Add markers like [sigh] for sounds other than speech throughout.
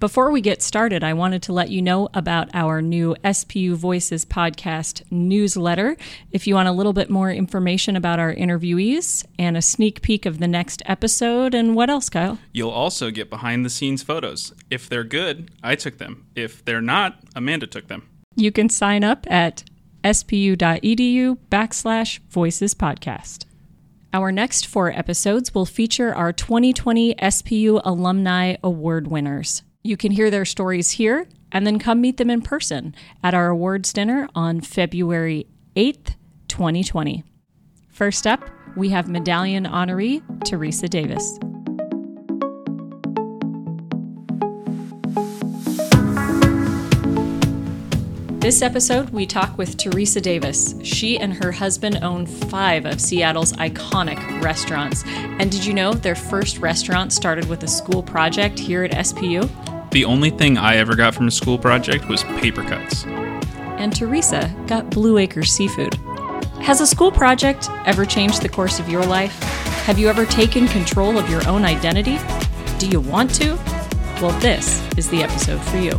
Before we get started, I wanted to let you know about our new SPU Voices podcast newsletter. If you want a little bit more information about our interviewees and a sneak peek of the next episode, and what else, Kyle? You'll also get behind the scenes photos. If they're good, I took them. If they're not, Amanda took them. You can sign up at spu.edu backslash voices podcast. Our next four episodes will feature our 2020 SPU Alumni Award winners. You can hear their stories here and then come meet them in person at our awards dinner on February 8th, 2020. First up, we have medallion honoree Terresa Davis. This episode, we talk with Terresa Davis. She and her husband own five of Seattle's iconic restaurants. And did you know their first restaurant started with a school project here at SPU? The only thing I ever got from a school project was paper cuts. And Terresa got Blueacre Seafood. Has a school project ever changed the course of your life? Have you ever taken control of your own identity? Do you want to? Well, this is the episode for you.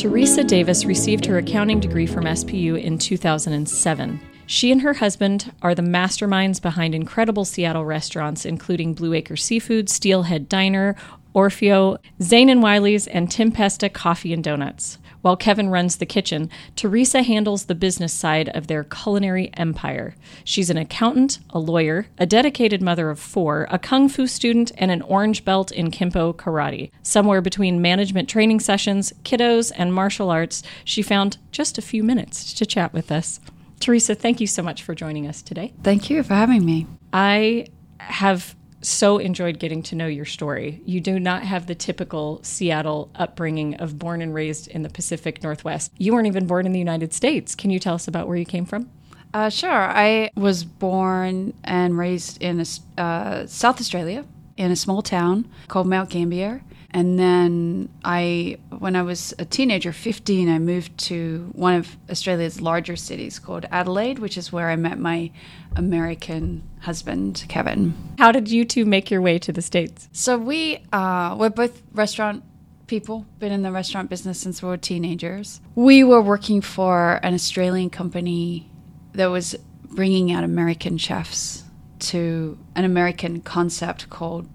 Terresa Davis received her accounting degree from SPU in 2007. She and her husband are the masterminds behind incredible Seattle restaurants, including Blueacre Seafood, Steelhead Diner, Orfeo, Zane and Wylie's, and Tempesta Coffee and Doughnuts. While Kevin runs the kitchen, Terresa handles the business side of their culinary empire. She's an accountant, a lawyer, a dedicated mother of four, a kung fu student, and an orange belt in Kenpo karate. Somewhere between management training sessions, kiddos, and martial arts, she found just a few minutes to chat with us. Terresa, thank you so much for joining us today. Thank you for having me. I have so enjoyed getting to know your story. You do not have the typical Seattle upbringing of born and raised in the Pacific Northwest. You weren't even born in the United States. Can you tell us about where you came from? Uh, sure. I was born and raised in uh, South Australia in a small town called Mount Gambier. And then I, when I was a teenager, 15, I moved to one of Australia's larger cities called Adelaide, which is where I met my American husband, Kevin. How did you two make your way to the States? So we, uh, we're both restaurant people, been in the restaurant business since we were teenagers. We were working for an Australian company that was bringing out American chefs to an American concept called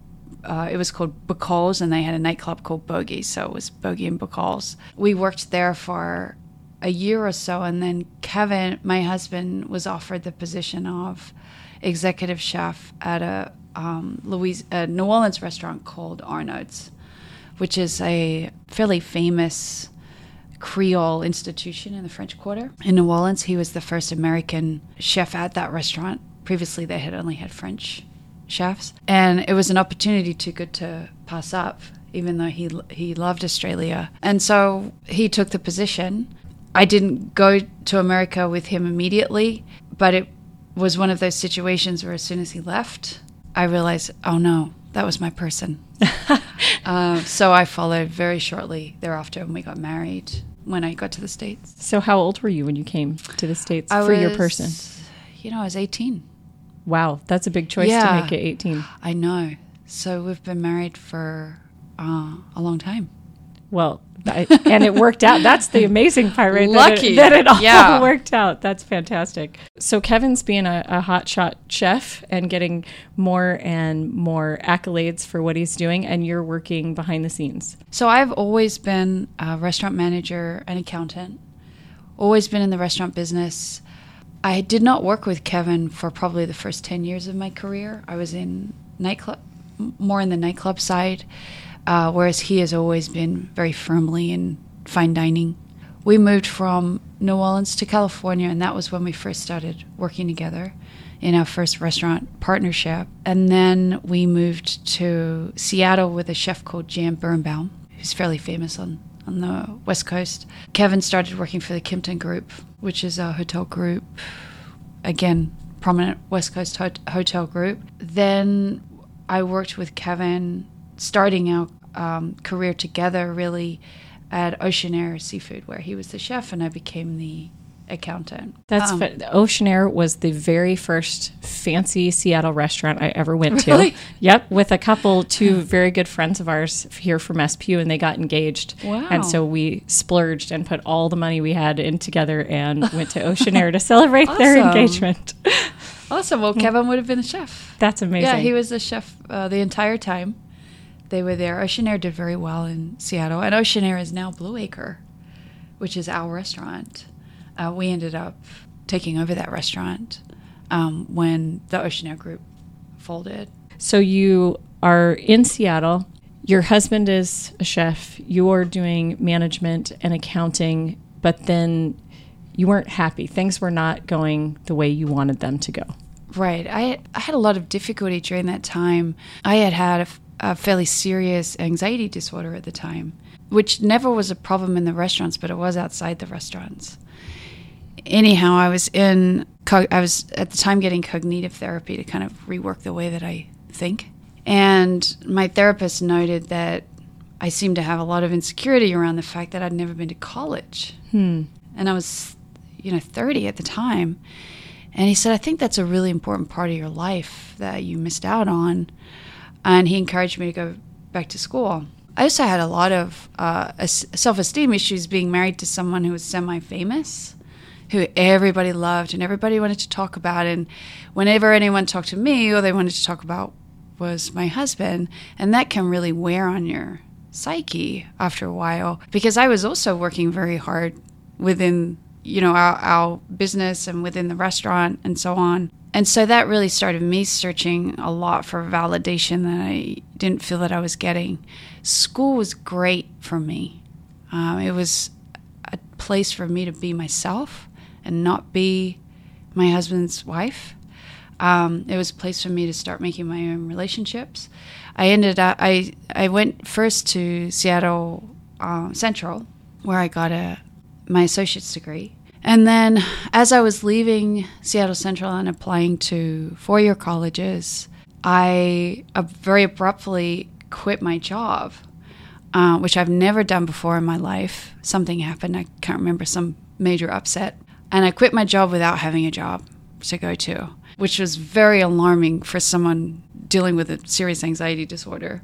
uh, it was called Bacall's, and they had a nightclub called Bogey, so it was Bogey and Bacall's. We worked there for a year or so, and then Kevin, my husband, was offered the position of executive chef at a um, a New Orleans restaurant called Arnaud's, which is a fairly famous Creole institution in the French Quarter in New Orleans. He was the first American chef at that restaurant. Previously, they had only had French chefs, and it was an opportunity too good to pass up. Even though he he loved Australia, and so he took the position. I didn't go to America with him immediately, but it was one of those situations where as soon as he left, I realized, oh no, that was my person. uh, [laughs] so I followed very shortly thereafter, and we got married when I got to the states. So how old were you when you came to the states I for was, your person? You know, I was eighteen. Wow, that's a big choice Yeah. to make at 18. I know. So we've been married for uh, a long time. Well, I, and it worked out. That's the amazing part, right? Lucky. that it, that it all Yeah. [laughs] worked out. That's fantastic. So Kevin's being a, a hotshot chef and getting more and more accolades for what he's doing, and you're working behind the scenes. So I've always been a restaurant manager and accountant. Always been in the restaurant business. I did not work with Kevin for probably the first 10 years of my career. I was in nightclub, more in the nightclub side, uh, whereas he has always been very firmly in fine dining. We moved from New Orleans to California, and that was when we first started working together in our first restaurant partnership. And then we moved to Seattle with a chef called Jan Birnbaum, who's fairly famous on, on the West Coast. Kevin started working for the Kimpton Group, which is a hotel group, again, prominent West Coast hot- hotel group. Then I worked with Kevin, starting our um, career together really at Oceanaire Seafood, where he was the chef, and I became the accountant. That's Um, fa- Oceanaire was the very first fancy Seattle restaurant I ever went to. Really? Yep, with a couple, two very good friends of ours here from SPU, and they got engaged. Wow. And so we splurged and put all the money we had in together and went to Oceanaire to celebrate their [laughs] engagement. awesome. Well, Kevin would have been the chef. That's amazing. Yeah, he was the chef uh, the entire time they were there. Oceanaire did very well in Seattle, and Oceanaire is now Blueacre, which is our restaurant. Uh, we ended up taking over that restaurant um, when the Oceanaire Group folded. So you are in Seattle. Your husband is a chef. You're doing management and accounting, but then you weren't happy. Things were not going the way you wanted them to go. Right. I I had a lot of difficulty during that time. I had had a, f- a fairly serious anxiety disorder at the time, which never was a problem in the restaurants, but it was outside the restaurants. Anyhow, I was in I was at the time getting cognitive therapy to kind of rework the way that I think. And my therapist noted that I seemed to have a lot of insecurity around the fact that I'd never been to college. And I was, you know, 30 at the time. And he said, I think that's a really important part of your life that you missed out on. And he encouraged me to go back to school. I also had a lot of uh, self esteem issues being married to someone who was semi famous, who everybody loved and everybody wanted to talk about. And whenever anyone talked to me, all they wanted to talk about was my husband. And that can really wear on your psyche after a while because I was also working very hard within you know our, our business and within the restaurant and so on and so that really started me searching a lot for validation that i didn't feel that i was getting school was great for me um, it was a place for me to be myself and not be my husband's wife um, it was a place for me to start making my own relationships. I ended up I I went first to Seattle uh, Central, where I got a my associate's degree, and then as I was leaving Seattle Central and applying to four year colleges, I uh, very abruptly quit my job. Uh, which I've never done before in my life. Something happened. I can't remember some major upset. And I quit my job without having a job to go to, which was very alarming for someone dealing with a serious anxiety disorder.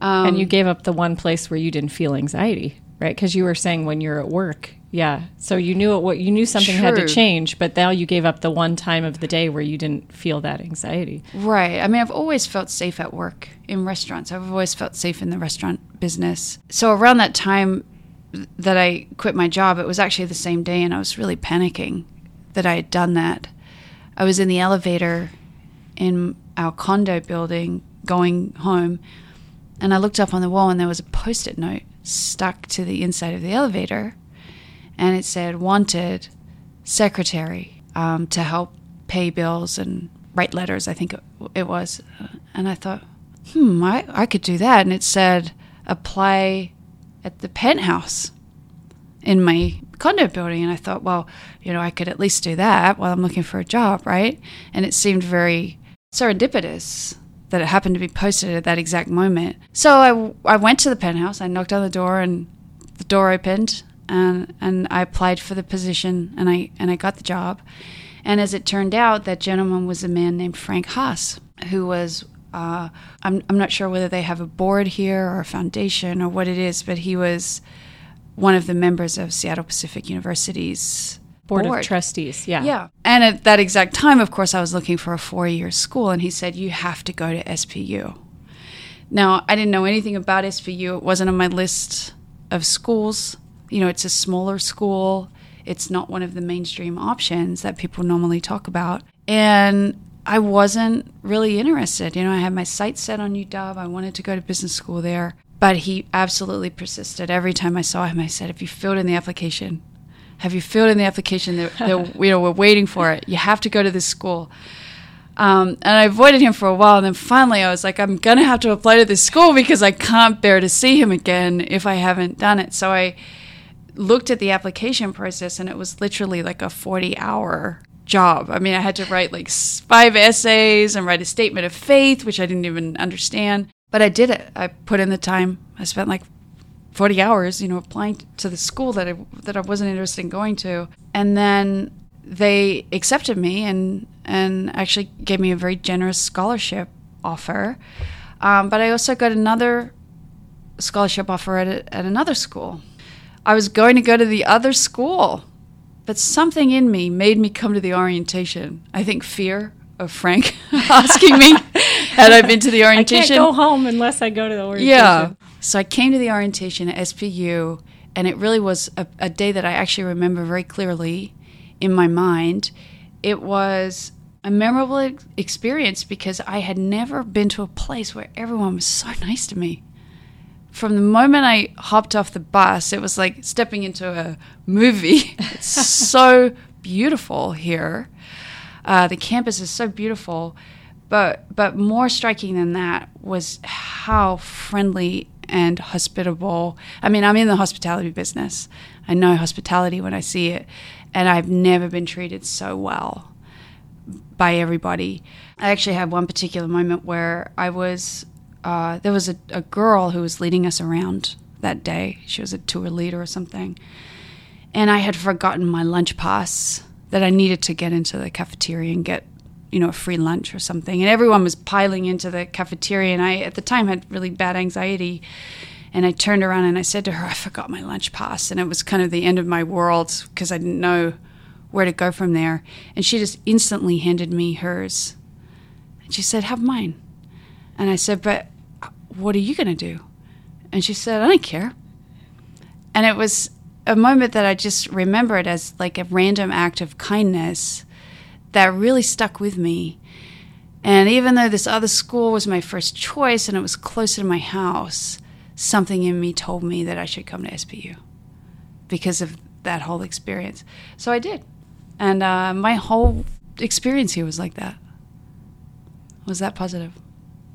Um, and you gave up the one place where you didn't feel anxiety, right? Because you were saying when you're at work, yeah. So you knew what you knew something had to change, but now you gave up the one time of the day where you didn't feel that anxiety. Right. I mean, I've always felt safe at work in restaurants. I've always felt safe in the restaurant business. So around that time that I quit my job, it was actually the same day, and I was really panicking that I had done that. I was in the elevator in our condo building going home, and I looked up on the wall, and there was a post it note stuck to the inside of the elevator, and it said, Wanted secretary um, to help pay bills and write letters, I think it, it was. And I thought, hmm, I, I could do that. And it said, apply at the penthouse in my condo building. And I thought, well, you know, I could at least do that while I'm looking for a job, right? And it seemed very serendipitous that it happened to be posted at that exact moment. So I, I went to the penthouse, I knocked on the door, and the door opened, and, and I applied for the position, and I, and I got the job. And as it turned out, that gentleman was a man named Frank Haas, who was, uh, I'm, I'm not sure whether they have a board here or a foundation or what it is, but he was one of the members of Seattle Pacific University's Board, of Trustees, yeah. yeah. And at that exact time, of course, I was looking for a four year school, and he said, You have to go to SPU. Now, I didn't know anything about SPU, it wasn't on my list of schools. You know, it's a smaller school, it's not one of the mainstream options that people normally talk about. And I wasn't really interested. You know, I had my sights set on UW, I wanted to go to business school there. But he absolutely persisted. Every time I saw him, I said, Have you filled in the application? Have you filled in the application? They're, they're, [laughs] you know, we're waiting for it. You have to go to this school. Um, and I avoided him for a while. And then finally, I was like, I'm going to have to apply to this school because I can't bear to see him again if I haven't done it. So I looked at the application process, and it was literally like a 40 hour job. I mean, I had to write like five essays and write a statement of faith, which I didn't even understand. But I did it. I put in the time. I spent like 40 hours, you know, applying to the school that I, that I wasn't interested in going to. And then they accepted me and, and actually gave me a very generous scholarship offer. Um, but I also got another scholarship offer at, at another school. I was going to go to the other school, but something in me made me come to the orientation. I think fear of Frank [laughs] asking me had I been to the orientation. I can't go home unless I go to the orientation. Yeah. So I came to the orientation at SPU, and it really was a, a day that I actually remember very clearly in my mind. It was a memorable experience because I had never been to a place where everyone was so nice to me. From the moment I hopped off the bus, it was like stepping into a movie. [laughs] It's so beautiful here. Uh, the campus is so beautiful, but but more striking than that was how friendly and hospitable. I mean, I'm in the hospitality business. I know hospitality when I see it, and I've never been treated so well by everybody. I actually had one particular moment where I was uh, there was a, a girl who was leading us around that day. She was a tour leader or something, and I had forgotten my lunch pass that I needed to get into the cafeteria and get you know a free lunch or something. And everyone was piling into the cafeteria, and I at the time had really bad anxiety. And I turned around and I said to her, I forgot my lunch pass. And it was kind of the end of my world because I didn't know where to go from there. And she just instantly handed me hers. And she said, Have mine. And I said, But what are you going to do? And she said, I don't care. And it was a moment that I just remembered as like a random act of kindness that really stuck with me. And even though this other school was my first choice and it was closer to my house, something in me told me that I should come to SPU because of that whole experience. So I did. And uh, my whole experience here was like that. Was that positive?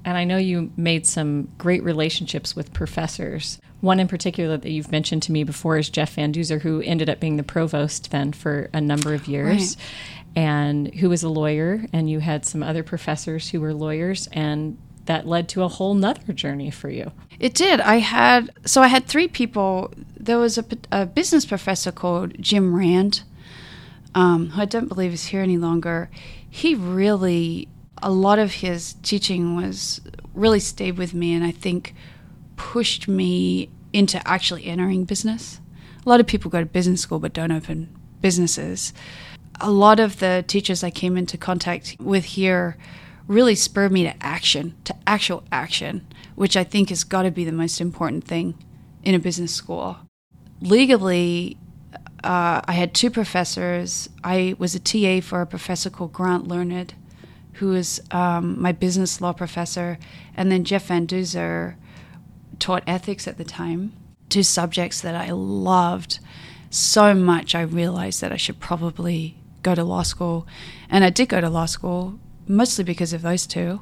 And I know you made some great relationships with professors. One in particular that you've mentioned to me before is Jeff Van Duzer, who ended up being the provost then for a number of years, and who was a lawyer. And you had some other professors who were lawyers, and that led to a whole nother journey for you. It did. I had so I had three people. There was a, a business professor called Jim Rand, um, who I don't believe is here any longer. He really, a lot of his teaching was really stayed with me, and I think pushed me into actually entering business. A lot of people go to business school but don't open businesses. A lot of the teachers I came into contact with here really spurred me to action, to actual action, which I think has got to be the most important thing in a business school. Legally, uh, I had two professors. I was a TA for a professor called Grant Learned, who was um, my business law professor, and then Jeff Van Duzer taught ethics at the time. Two subjects that I loved so much, I realized that I should probably go to law school. And I did go to law school, mostly because of those two.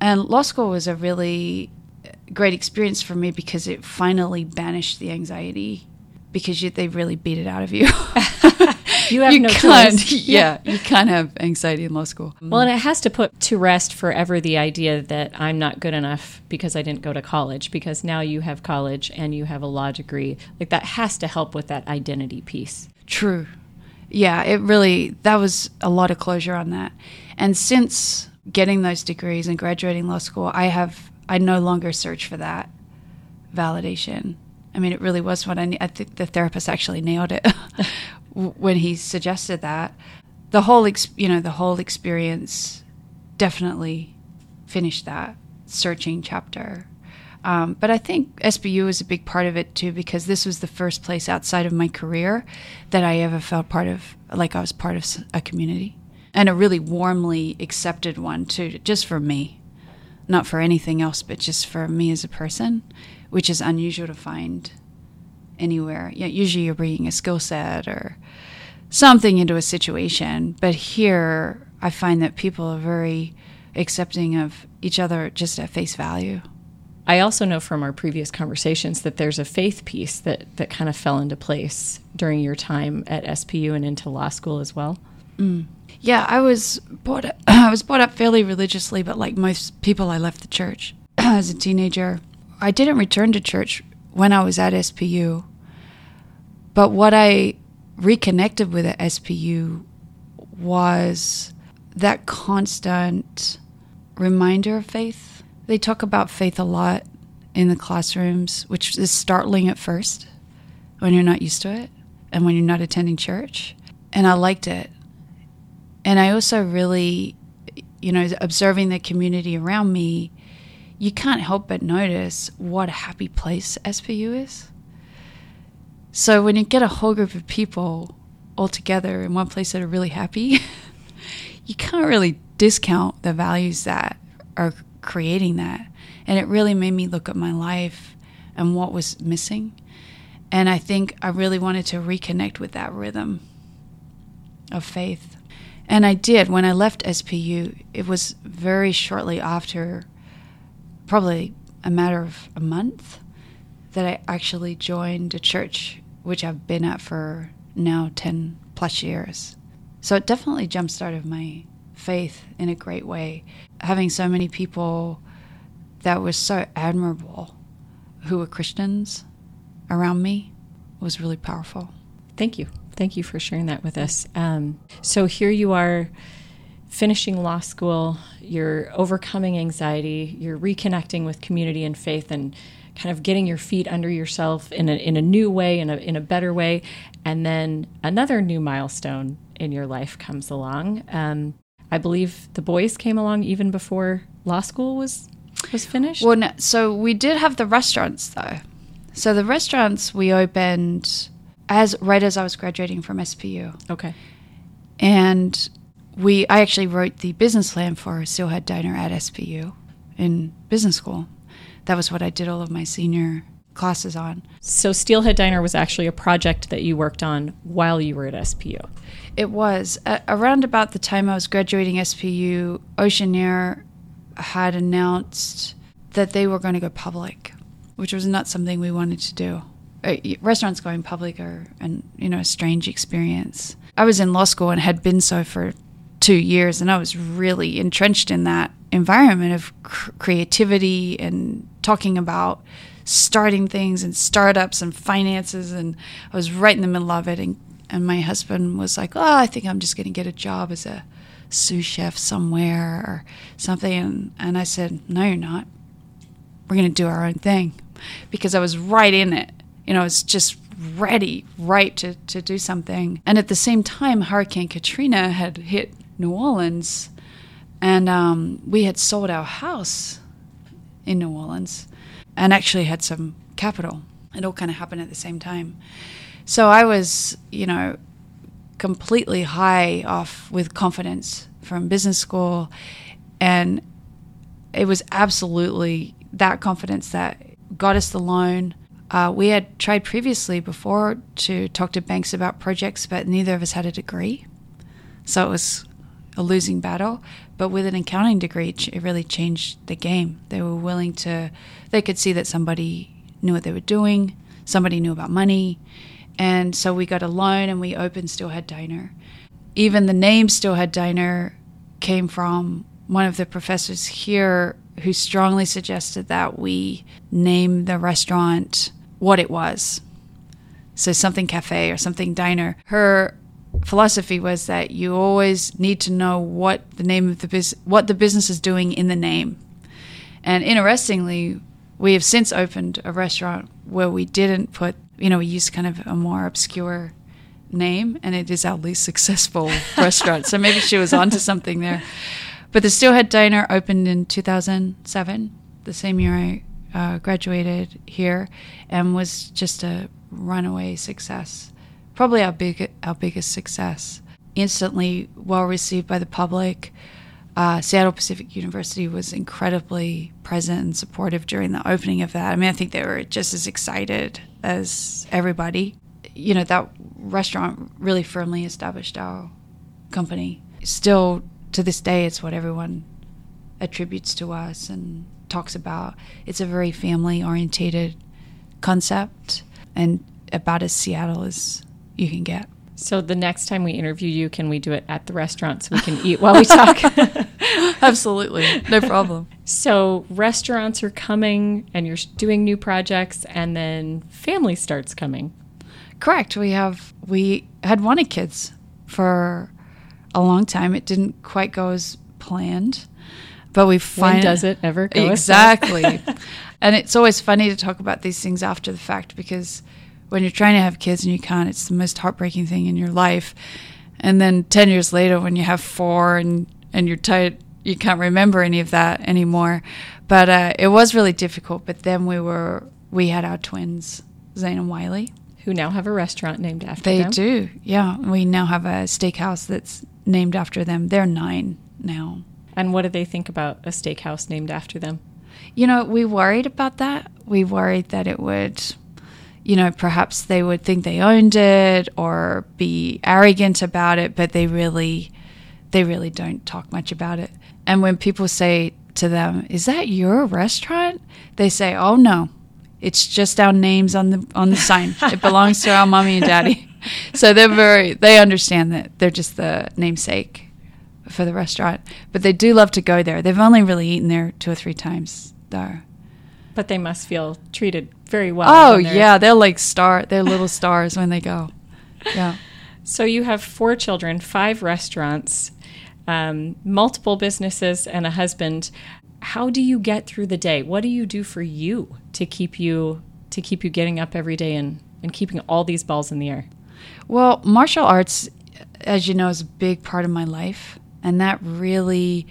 And law school was a really great experience for me because it finally banished the anxiety because you, they really beat it out of you. [laughs] [laughs] You have no can't, choice. [laughs] Yeah, you can't have anxiety in law school. Mm. Well, and it has to put to rest forever the idea that I'm not good enough because I didn't go to college, because now you have college and you have a law degree. Like that has to help with that identity piece. True. Yeah, it really, that was a lot of closure on that. And since getting those degrees and graduating law school, I have, I no longer search for that validation. I mean, it really was what I, ne- I think the therapist actually nailed it [laughs] when he suggested that. The whole, ex- you know, the whole experience definitely finished that searching chapter. Um, but I think SPU is a big part of it too because this was the first place outside of my career that I ever felt part of, like I was part of a community and a really warmly accepted one too, just for me, not for anything else, but just for me as a person, which is unusual to find anywhere. Yeah, usually you're bringing a skill set or something into a situation, but here I find that people are very accepting of each other just at face value. I also know from our previous conversations that there's a faith piece that, that kind of fell into place during your time at SPU and into law school as well. Mm. Yeah, I was brought up, [clears throat] I was brought up fairly religiously, but like most people, I left the church [clears throat] as a teenager. I didn't return to church when I was at SPU. But what I reconnected with at SPU was that constant reminder of faith. They talk about faith a lot in the classrooms, which is startling at first when you're not used to it and when you're not attending church. And I liked it. And I also really, you know, observing the community around me, you can't help but notice what a happy place SPU is. So when you get a whole group of people all together in one place that are really happy, [laughs] you can't really discount the values that are creating that. And it really made me look at my life and what was missing. And I think I really wanted to reconnect with that rhythm of faith. And I did. When I left SPU, it was very shortly after, probably a matter of a month, that I actually joined a church, which I've been at for now 10 plus years. So it definitely jump started my faith in a great way. Having so many people that were so admirable who were Christians around me was really powerful. Thank you. Thank you for sharing that with us. Um, so here you are finishing law school, you're overcoming anxiety, you're reconnecting with community and faith, and kind of getting your feet under yourself in a, in a new way, in a, in a better way. And then another new milestone in your life comes along. Um, I believe the boys came along even before law school was was finished. Well, no, so we did have the restaurants though. So the restaurants we opened as right as I was graduating from SPU. Okay. And we I actually wrote the business plan for Steelhead Diner at SPU in business school. That was what I did all of my senior classes on. So Steelhead Diner was actually a project that you worked on while you were at SPU. It was uh, around about the time I was graduating SPU. Oceanaire had announced that they were going to go public, which was not something we wanted to do. Uh, restaurants going public are, an, you know, a strange experience. I was in law school and had been so for two years, and I was really entrenched in that environment of cr- creativity and talking about starting things and startups and finances, and I was right in the middle of it. And, and my husband was like, "Oh, I think I'm just going to get a job as a sous chef somewhere or something." And, and I said, "No, you're not. We're going to do our own thing," because I was right in it. You know, it's just ready, right to, to do something. And at the same time, Hurricane Katrina had hit New Orleans, and um, we had sold our house in New Orleans and actually had some capital. It all kind of happened at the same time. So I was, you know, completely high off with confidence from business school. And it was absolutely that confidence that got us the loan. Uh, we had tried previously before to talk to banks about projects, but neither of us had a degree. So it was a losing battle. But with an accounting degree, it really changed the game. They were willing to, they could see that somebody knew what they were doing, somebody knew about money. And so we got a loan and we opened Steelhead Diner. Even the name Steelhead Diner came from one of the professors here who strongly suggested that we name the restaurant what it was. So something cafe or something diner. Her philosophy was that you always need to know what the name of the business, what the business is doing in the name. And interestingly, we have since opened a restaurant where we didn't put, you know, we used kind of a more obscure name, and it is our least successful [laughs] restaurant. So maybe she was onto something there. But the Steelhead Diner opened in 2007, the same year I uh, graduated here, and was just a runaway success probably our big our biggest success. Instantly well received by the public. Uh, Seattle Pacific University was incredibly present and supportive during the opening of that. I mean, I think they were just as excited as everybody. You know, that restaurant really firmly established our company. Still to this day, it's what everyone attributes to us and talks about. It's a very family orientated concept and about as Seattle as you can get. So the next time we interview you, can we do it at the restaurant so we can eat while we talk? [laughs] Absolutely. No problem. So restaurants are coming and you're doing new projects and then family starts coming. Correct. We have we had wanted kids for a long time. It didn't quite go as planned, but we When find does it ever go? exactly. and it's always funny to talk about these things after the fact because when you're trying to have kids and you can't, it's the most heartbreaking thing in your life. And then ten years later, when you have four and and you're tired, you can't remember any of that anymore. But uh, it was really difficult. But then we were we had our twins, Zane and Wylie. Who now have a restaurant named after They them. They do, yeah. We now have a steakhouse that's named after them. They're nine now. And what do they think about a steakhouse named after them? You know, we worried about that. We worried that it would, you know, perhaps they would think they owned it or be arrogant about it, but they really, they really don't talk much about it. And when people say to them, "Is that your restaurant?" they say, "Oh no, it's just our names on the on the sign. [laughs] it belongs to our mommy and daddy." [laughs] So they're very, they understand that they're just the namesake for the restaurant, but they do love to go there. They've only really eaten there two or three times, though. But they must feel treated very well. Oh yeah, they're like star. They're little stars when they go. Yeah. [laughs] So you have four children, five restaurants, um, multiple businesses, and a husband. How do you get through the day? What do you do for you to keep you to keep you getting up every day and, and keeping all these balls in the air? Well, martial arts, as you know, is a big part of my life, and that really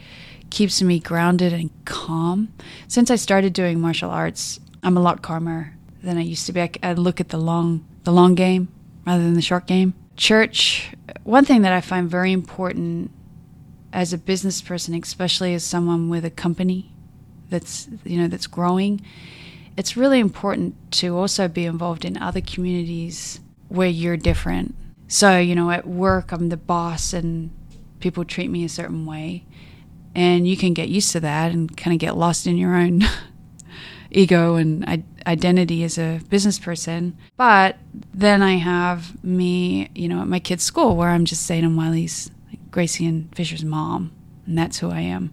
keeps me grounded and calm. Since I started doing martial arts, I'm a lot calmer than I used to be. I, I look at the long, the long game rather than the short game. Church. One thing that I find very important as a business person, especially as someone with a company that's you know that's growing, it's really important to also be involved in other communities where you're different. So, you know, at work, I'm the boss and people treat me a certain way. And you can get used to that and kind of get lost in your own [laughs] ego and I- identity as a business person. But then I have me, you know, at my kid's school where I'm just Zane and Wylie's, Gracie and Fisher's mom. And that's who I am.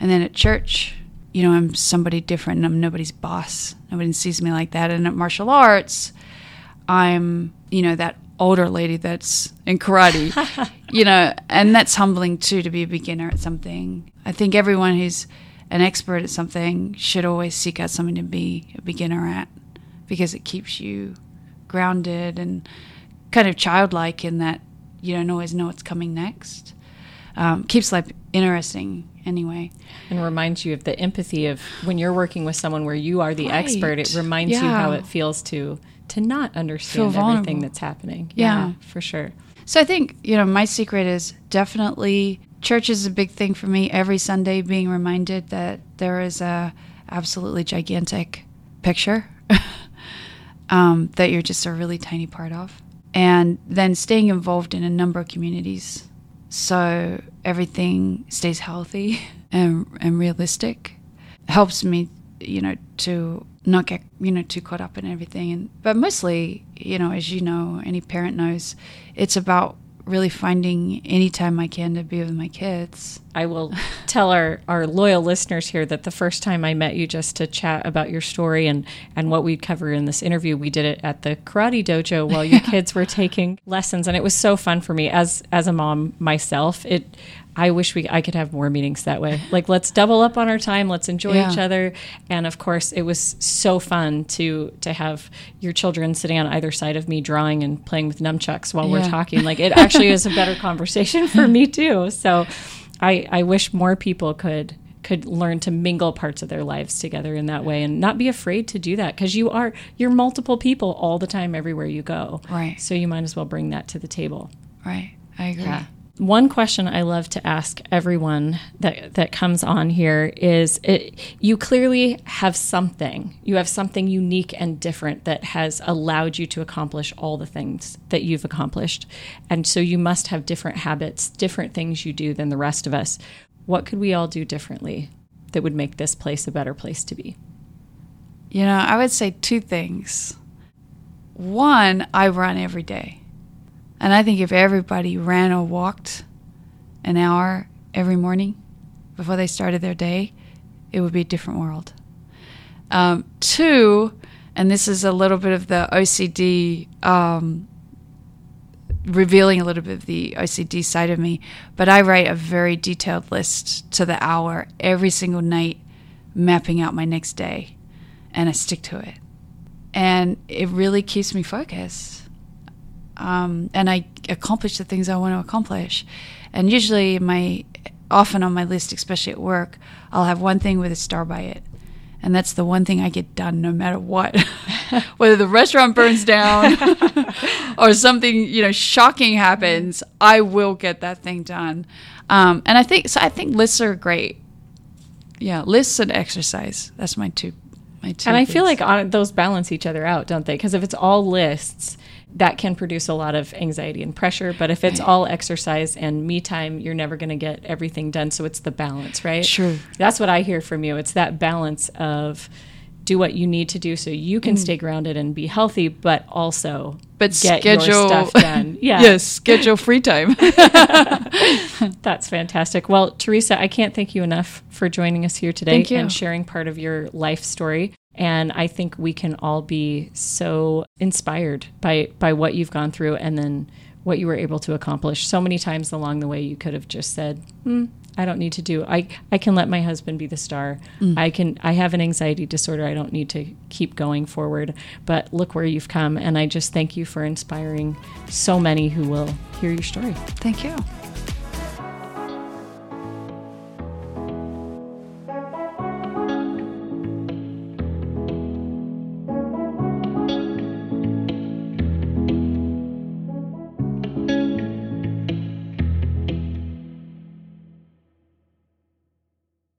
And then at church, you know, I'm somebody different and I'm nobody's boss. Nobody sees me like that. And at martial arts, I'm, you know, that older lady that's in karate, [laughs] you know, and that's humbling too to be a beginner at something. I think everyone who's an expert at something should always seek out something to be a beginner at because it keeps you grounded and kind of childlike in that you don't always know what's coming next. Um, keeps life interesting anyway. And reminds you of the empathy of when you're working with someone where you are the Right. expert. It reminds you how it feels to to not understand everything that's happening. Yeah. for sure. So I think, you know, my secret is definitely church is a big thing for me. Every Sunday being reminded that there is a absolutely gigantic picture [laughs] um, that you're just a really tiny part of. And then staying involved in a number of communities so everything stays healthy [laughs] and, and realistic helps me, you know, to not get, you know, too caught up in everything. And but mostly, you know, as you know, any parent knows, it's about really finding any time I can to be with my kids. I will tell our, our loyal listeners here that the first time I met you just to chat about your story and, and what we'd cover in this interview, we did it at the karate dojo while your [laughs] kids were taking lessons. And it was so fun for me as as a mom myself. It I wish we I could have more meetings that way. Like let's double up on our time, let's enjoy Yeah. each other. And of course it was so fun to to have your children sitting on either side of me drawing and playing with nunchucks while we're talking. Like it [laughs] actually is a better conversation for me too. So I, I wish more people could could learn to mingle parts of their lives together in that way and not be afraid to do that because you are you're multiple people all the time everywhere you go. Right. So you might as well bring that to the table. Right. I agree. One question I love to ask everyone that that comes on here is it, you clearly have something. You have something unique and different that has allowed you to accomplish all the things that you've accomplished. And so you must have different habits, different things you do than the rest of us. What could we all do differently that would make this place a better place to be? You know, I would say two things. One, I run every day. And I think if everybody ran or walked an hour every morning, before they started their day, it would be a different world. Um, two, and this is a little bit of the OCD, um, revealing a little bit of the OCD side of me, but I write a very detailed list to the hour every single night, mapping out my next day, and I stick to it. And it really keeps me focused. Um, and I accomplish the things I want to accomplish. And usually, my often on my list, especially at work, I'll have one thing with a star by it and that's the one thing I get done no matter what. [laughs] Whether the restaurant burns down [laughs] or something, you know, shocking happens, I will get that thing done. Um, and I think so. I think lists are great. Yeah, lists and exercise. That's my two. My two. And I feel like on, those balance each other out, don't they? Because if it's all lists, that can produce a lot of anxiety and pressure. But if it's all exercise and me time, you're never going to get everything done. So it's the balance, right? Sure. That's what I hear from you. It's that balance of do what you need to do so you can mm. stay grounded and be healthy, but also but get schedule your stuff [laughs] done. Yeah. yes, schedule free time. [laughs] That's fantastic. Well, Terresa, I can't thank you enough for joining us here today and sharing part of your life story. And I think we can all be so inspired by by what you've gone through and then what you were able to accomplish. So many times along the way, you could have just said, hmm, "I don't need to do. I I can let my husband be the star. I can. I have an anxiety disorder. I don't need to keep going forward." But look where you've come, and I just thank you for inspiring so many who will hear your story. Thank you.